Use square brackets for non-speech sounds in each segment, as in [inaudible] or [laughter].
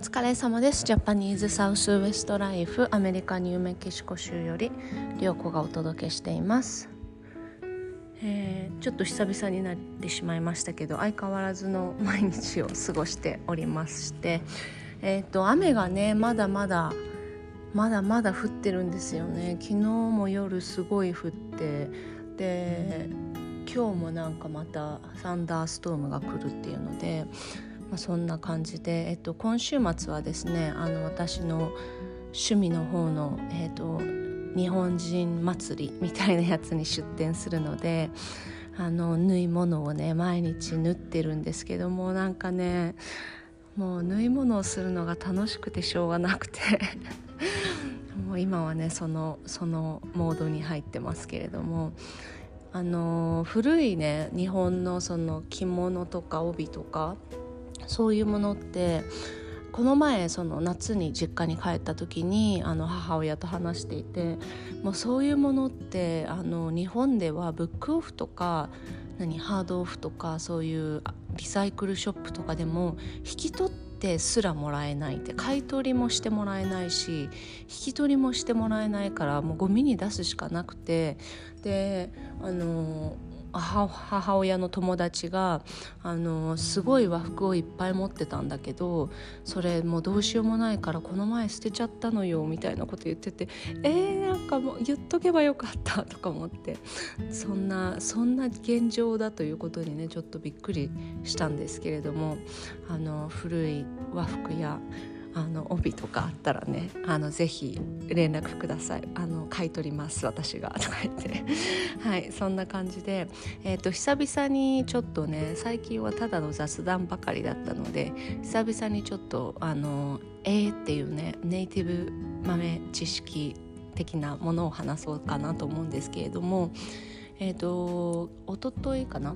疲れ様です。ジャパニーズサウスウエストライフアメリカニューメキシコ州より涼子がお届けしています、えー、ちょっと久々になってしまいましたけど相変わらずの毎日を過ごしておりまして。えっ、ー、と雨がねまだまだまだまだ降ってるんですよね。昨日も夜すごい降って。で今日もなんかまたサンダーストームが来るっていうのでまあ、そんな感じで、えっと、今週末はですねあの私の趣味の方の、えっと、日本人祭りみたいなやつに出店するのであの縫い物をね毎日縫ってるんですけどもなんかねもう縫い物をするのが楽しくてしょうがなくて [laughs] もう今はねそのそのモードに入ってますけれどもあの古いね日本のその着物とか帯とかそういうものってこの前その夏に実家に帰った時にあの母親と話していてもうそういうものってあの日本ではブックオフとか何ハードオフとかそういうリサイクルショップとかでも引き取ってすらもらえないって買い取りもしてもらえないし引き取りもしてもらえないからもうゴミに出すしかなくてであの母親の友達があのすごい和服をいっぱい持ってたんだけどそれもうどうしようもないからこの前捨てちゃったのよみたいなこと言っててえー、なんかもう言っとけばよかったとか思って。そんなそんな現状だということにねちょっとびっくりしたんですけれどもあの古い和服やあの帯とかあったらねあのぜひ連絡ください。あの買い取ります私がとか言って。[laughs] はいそんな感じで、えーと、久々にちょっとね最近はただの雑談ばかりだったので久々にちょっとあの「えー」っていうねネイティブ豆知識的なものを話そうかなと思うんですけれどもえっ、ー、と一昨日かな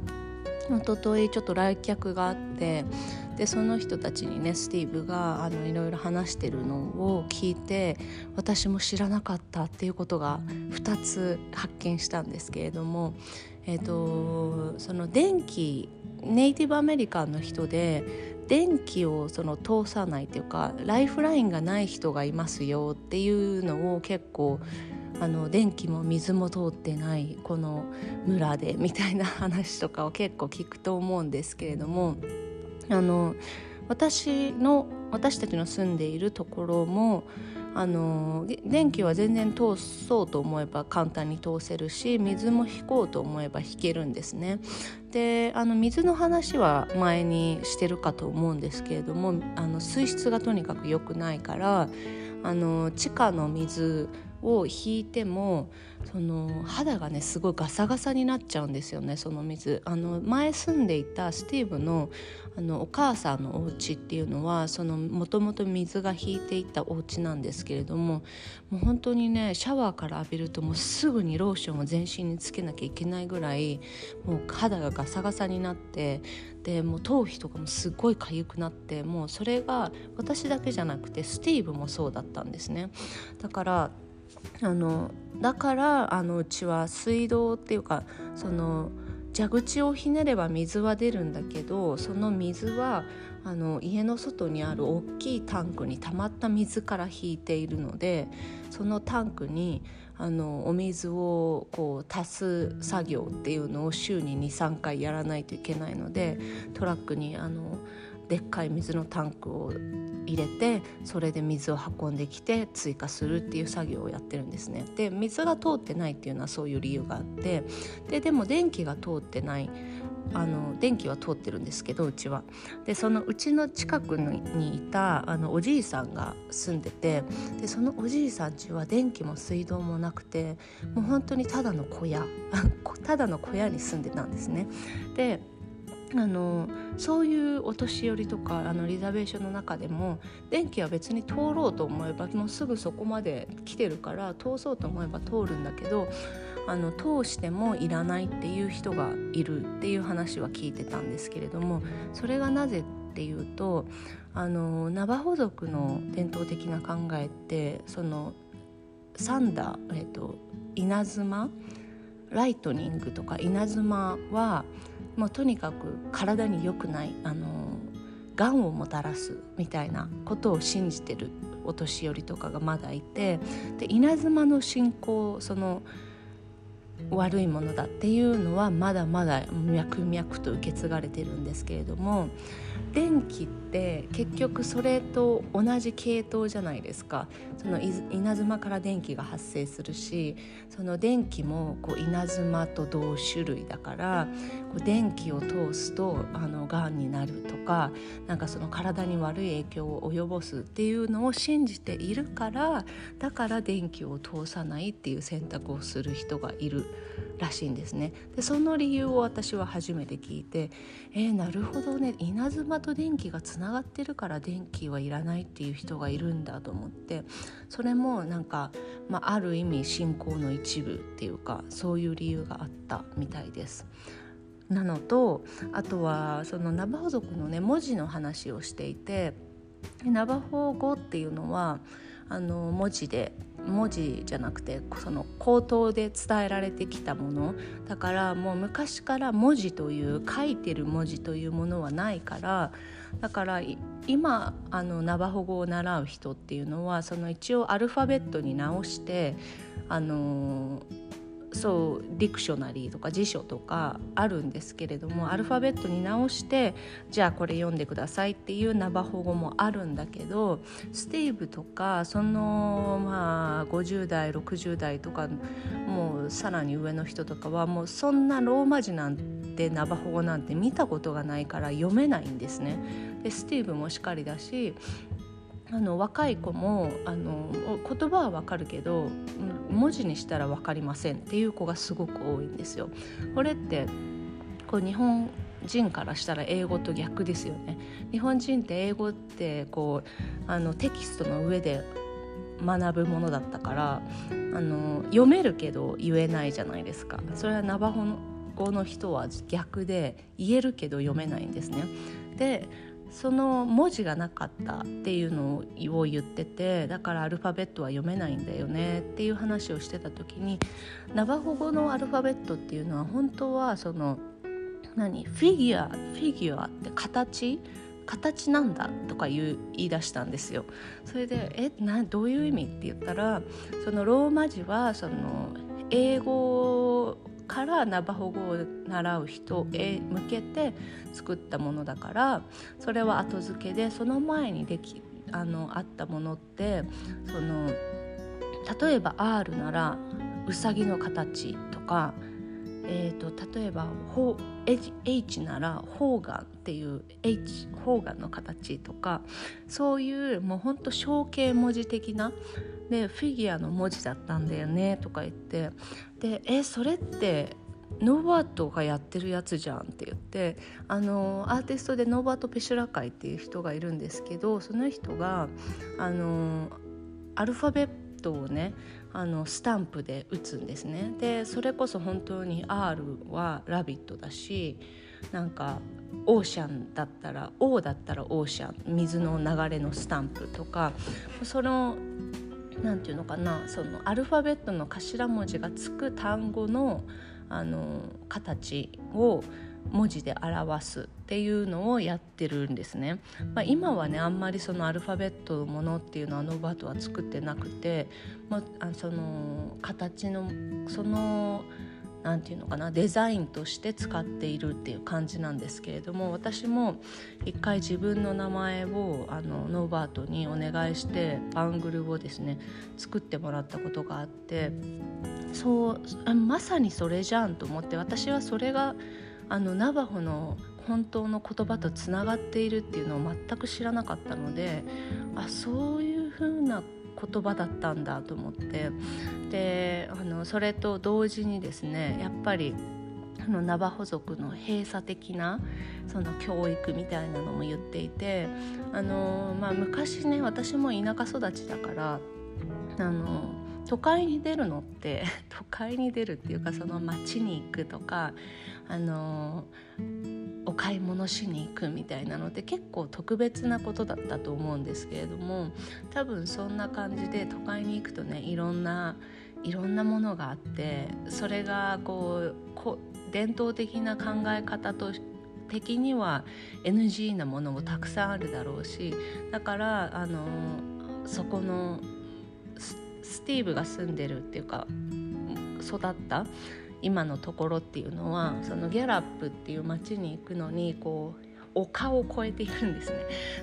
一昨日ちょっと来客があってでその人たちにねスティーブがあのいろいろ話してるのを聞いて私も知らなかったっていうことが2つ発見したんですけれども、えーと、その電気ネイティブアメリカンの人で電気をその通さないというかライフラインがない人がいますよっていうのを結構あの電気も水も通ってないこの村でみたいな話とかを結構聞くと思うんですけれどもあの私の私たちの住んでいるところもあの電気は全然通そうと思えば簡単に通せるし水も引こうと思えば引けるんですね。であの水の話は前にしてるかと思うんですけれどもあの水質がとにかく良くないからあの地下の水を引いてもその肌がねすごいガサガサになっちゃうんですよねその水あの前住んでいたスティーブのあのお母さんのお家っていうのはもともと水が引いていたお家なんですけれどももう本当にねシャワーから浴びるともうすぐにローションを全身につけなきゃいけないぐらいもう肌がガサガサになってでもう頭皮とかもすっごい痒くなってもうそれが私だけじゃなくてスティーブもそうだったんですね。だからあのだからあのうちは水道っていうかその蛇口をひねれば水は出るんだけどその水はあの家の外にある大きいタンクに溜まった水から引いているのでそのタンクにあのお水をこう足す作業っていうのを週に23回やらないといけないのでトラックにあのでっかい水のタンクを入れてそれで水を運んできて追加するっていう作業をやってるんですね。で水が通ってないっていうのはそういう理由があってででも電気が通ってないあの電気は通ってるんですけどうちは。でそのうちの近くにいたあのおじいさんが住んでてでそのおじいさん家は電気も水道もなくてもう本当にただの小屋 [laughs] ただの小屋に住んでたんですね。であのそういうお年寄りとかあのリザベーションの中でも電気は別に通ろうと思えばもうすぐそこまで来てるから通そうと思えば通るんだけどあの通してもいらないっていう人がいるっていう話は聞いてたんですけれどもそれがなぜっていうとあのナバホ族の伝統的な考えってそのサンダー、えっと、稲妻ライトニングとか稲妻はもうとにかく体に良くないあのがんをもたらすみたいなことを信じてるお年寄りとかがまだいてで稲妻の信仰その悪いものだっていうのはまだまだ脈々と受け継がれてるんですけれども電気って結局それと同じ系統じゃないですかその稲妻から電気が発生するしその電気もこう稲妻と同種類だからこう電気を通すとあのがんになるとかなんかその体に悪い影響を及ぼすっていうのを信じているからだから電気を通さないっていう選択をする人がいるらしいんですね。でその理由を私は初めて聞いてえー、なるほどね稲妻と電気がつながってるから電気はいらないっていう人がいるんだと思ってそれもなんか、まあ、ある意味信仰の一部っていうかそういう理由があったみたいです。なのとあとはそのナバホ族のね文字の話をしていてナバホ語っていうのはあの文字で文字じゃなくてその口頭で伝えられてきたもの。だからもう昔から文字という書いてる文字というものはないからだから今あのナバホ語を習う人っていうのはその一応アルファベットに直してあのそうディクショナリーとか辞書とかあるんですけれどもアルファベットに直してじゃあこれ読んでくださいっていうナバホ語もあるんだけどスティーブとかそのまあ50代60代とかもうさらに上の人とかはもうそんなローマ字なんてナバホ語なんて見たことがないから読めないんですね。でスティーブもしかりだしあの若い子もあの言葉はわかるけど文字にしたら分かりませんっていう子がすごく多いんですよ。これってこう日本人からしたら英語と逆ですよね。日本人って英語ってこうあのテキストの上で学ぶものだったからあの読めるけど言えないじゃないですか。それはナバホ語の人は逆で言えるけど読めないんですね。でその文字がなかったっていうのを言っててだからアルファベットは読めないんだよねっていう話をしてた時にナバホ語のアルファベットっていうのは本当はその何？フィギュアフィギュアって形？形なんだとか言い出したんですよ。それでえ？などういう意味？って言ったらそのローマ字はその英語からナバホ語を習う人へ向けて作ったものだからそれは後付けでその前にできあのあったものってその例えば R ならうさぎの形とか、えーと、例えば H ならホーガンっていう H ホーガンの形とかそういうもうほんと象形文字的なでフィギュアの文字だったんだよねとか言ってで「えそれってノーバートがやってるやつじゃん」って言ってあのアーティストでノーバート・ペシュラ会っていう人がいるんですけどその人があのアルファベットをねあのスタンプで打つんですね。でそれこそ本当に R は「ラビット!」だしなんかオーシャンだったら O だったらオーシャン水の流れのスタンプとかその何て言うのかなそのアルファベットの頭文字がつく単語のあの形を文字で表すっていうのをやってるんですね。まあ、今はねあんまりそのアルファベットのものっていうのはノーバートは作ってなくて、まあ、その形のその何て言うのかなデザインとして使っているっていう感じなんですけれども私も一回自分の名前をあのノーバートにお願いしてバングルをですね作ってもらったことがあってそうまさにそれじゃんと思って私はそれがあのナバホの本当の言葉とつながっているっていうのを全く知らなかったのであそういう風な言葉だったんだと思って。であのそれと同時にですねやっぱりあのナバホ族の閉鎖的なその教育みたいなのも言っていてあの、まあ、昔ね私も田舎育ちだからあの都会に出るのって [laughs] 都会に出るっていうかその町に行くとかあの買い物しに行くみたいなのって結構特別なことだったと思うんですけれども多分そんな感じで都会に行くとねいろんないろんなものがあってそれがこう伝統的な考え方と的には NG なものもたくさんあるだろうしだからあのそこのスティーブが住んでるっていうか育った今のところっていうのはそのギャラップっていう町に行くのにこう丘を越えているんですね。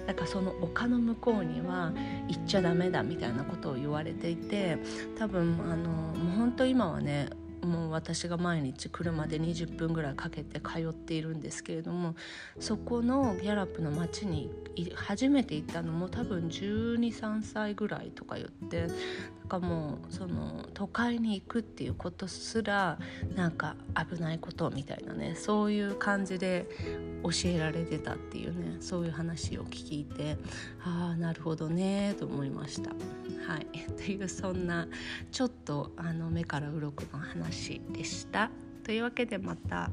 だからその丘の向こうには行っちゃダメだみたいなことを言われていて多分あのもう本当今はねもう私が毎日車で20分ぐらいかけて通っているんですけれどもそこのギャラップの町に初めて行ったのも多分123歳ぐらいとか言ってなんかもうその都会に行くっていうことすらなんか危ないことみたいなねそういう感じで教えられてたっていうねそういう話を聞いてああなるほどねと思いました。はい、っていうそんなちょっとあの目から鱗の話話でした。というわけでまた。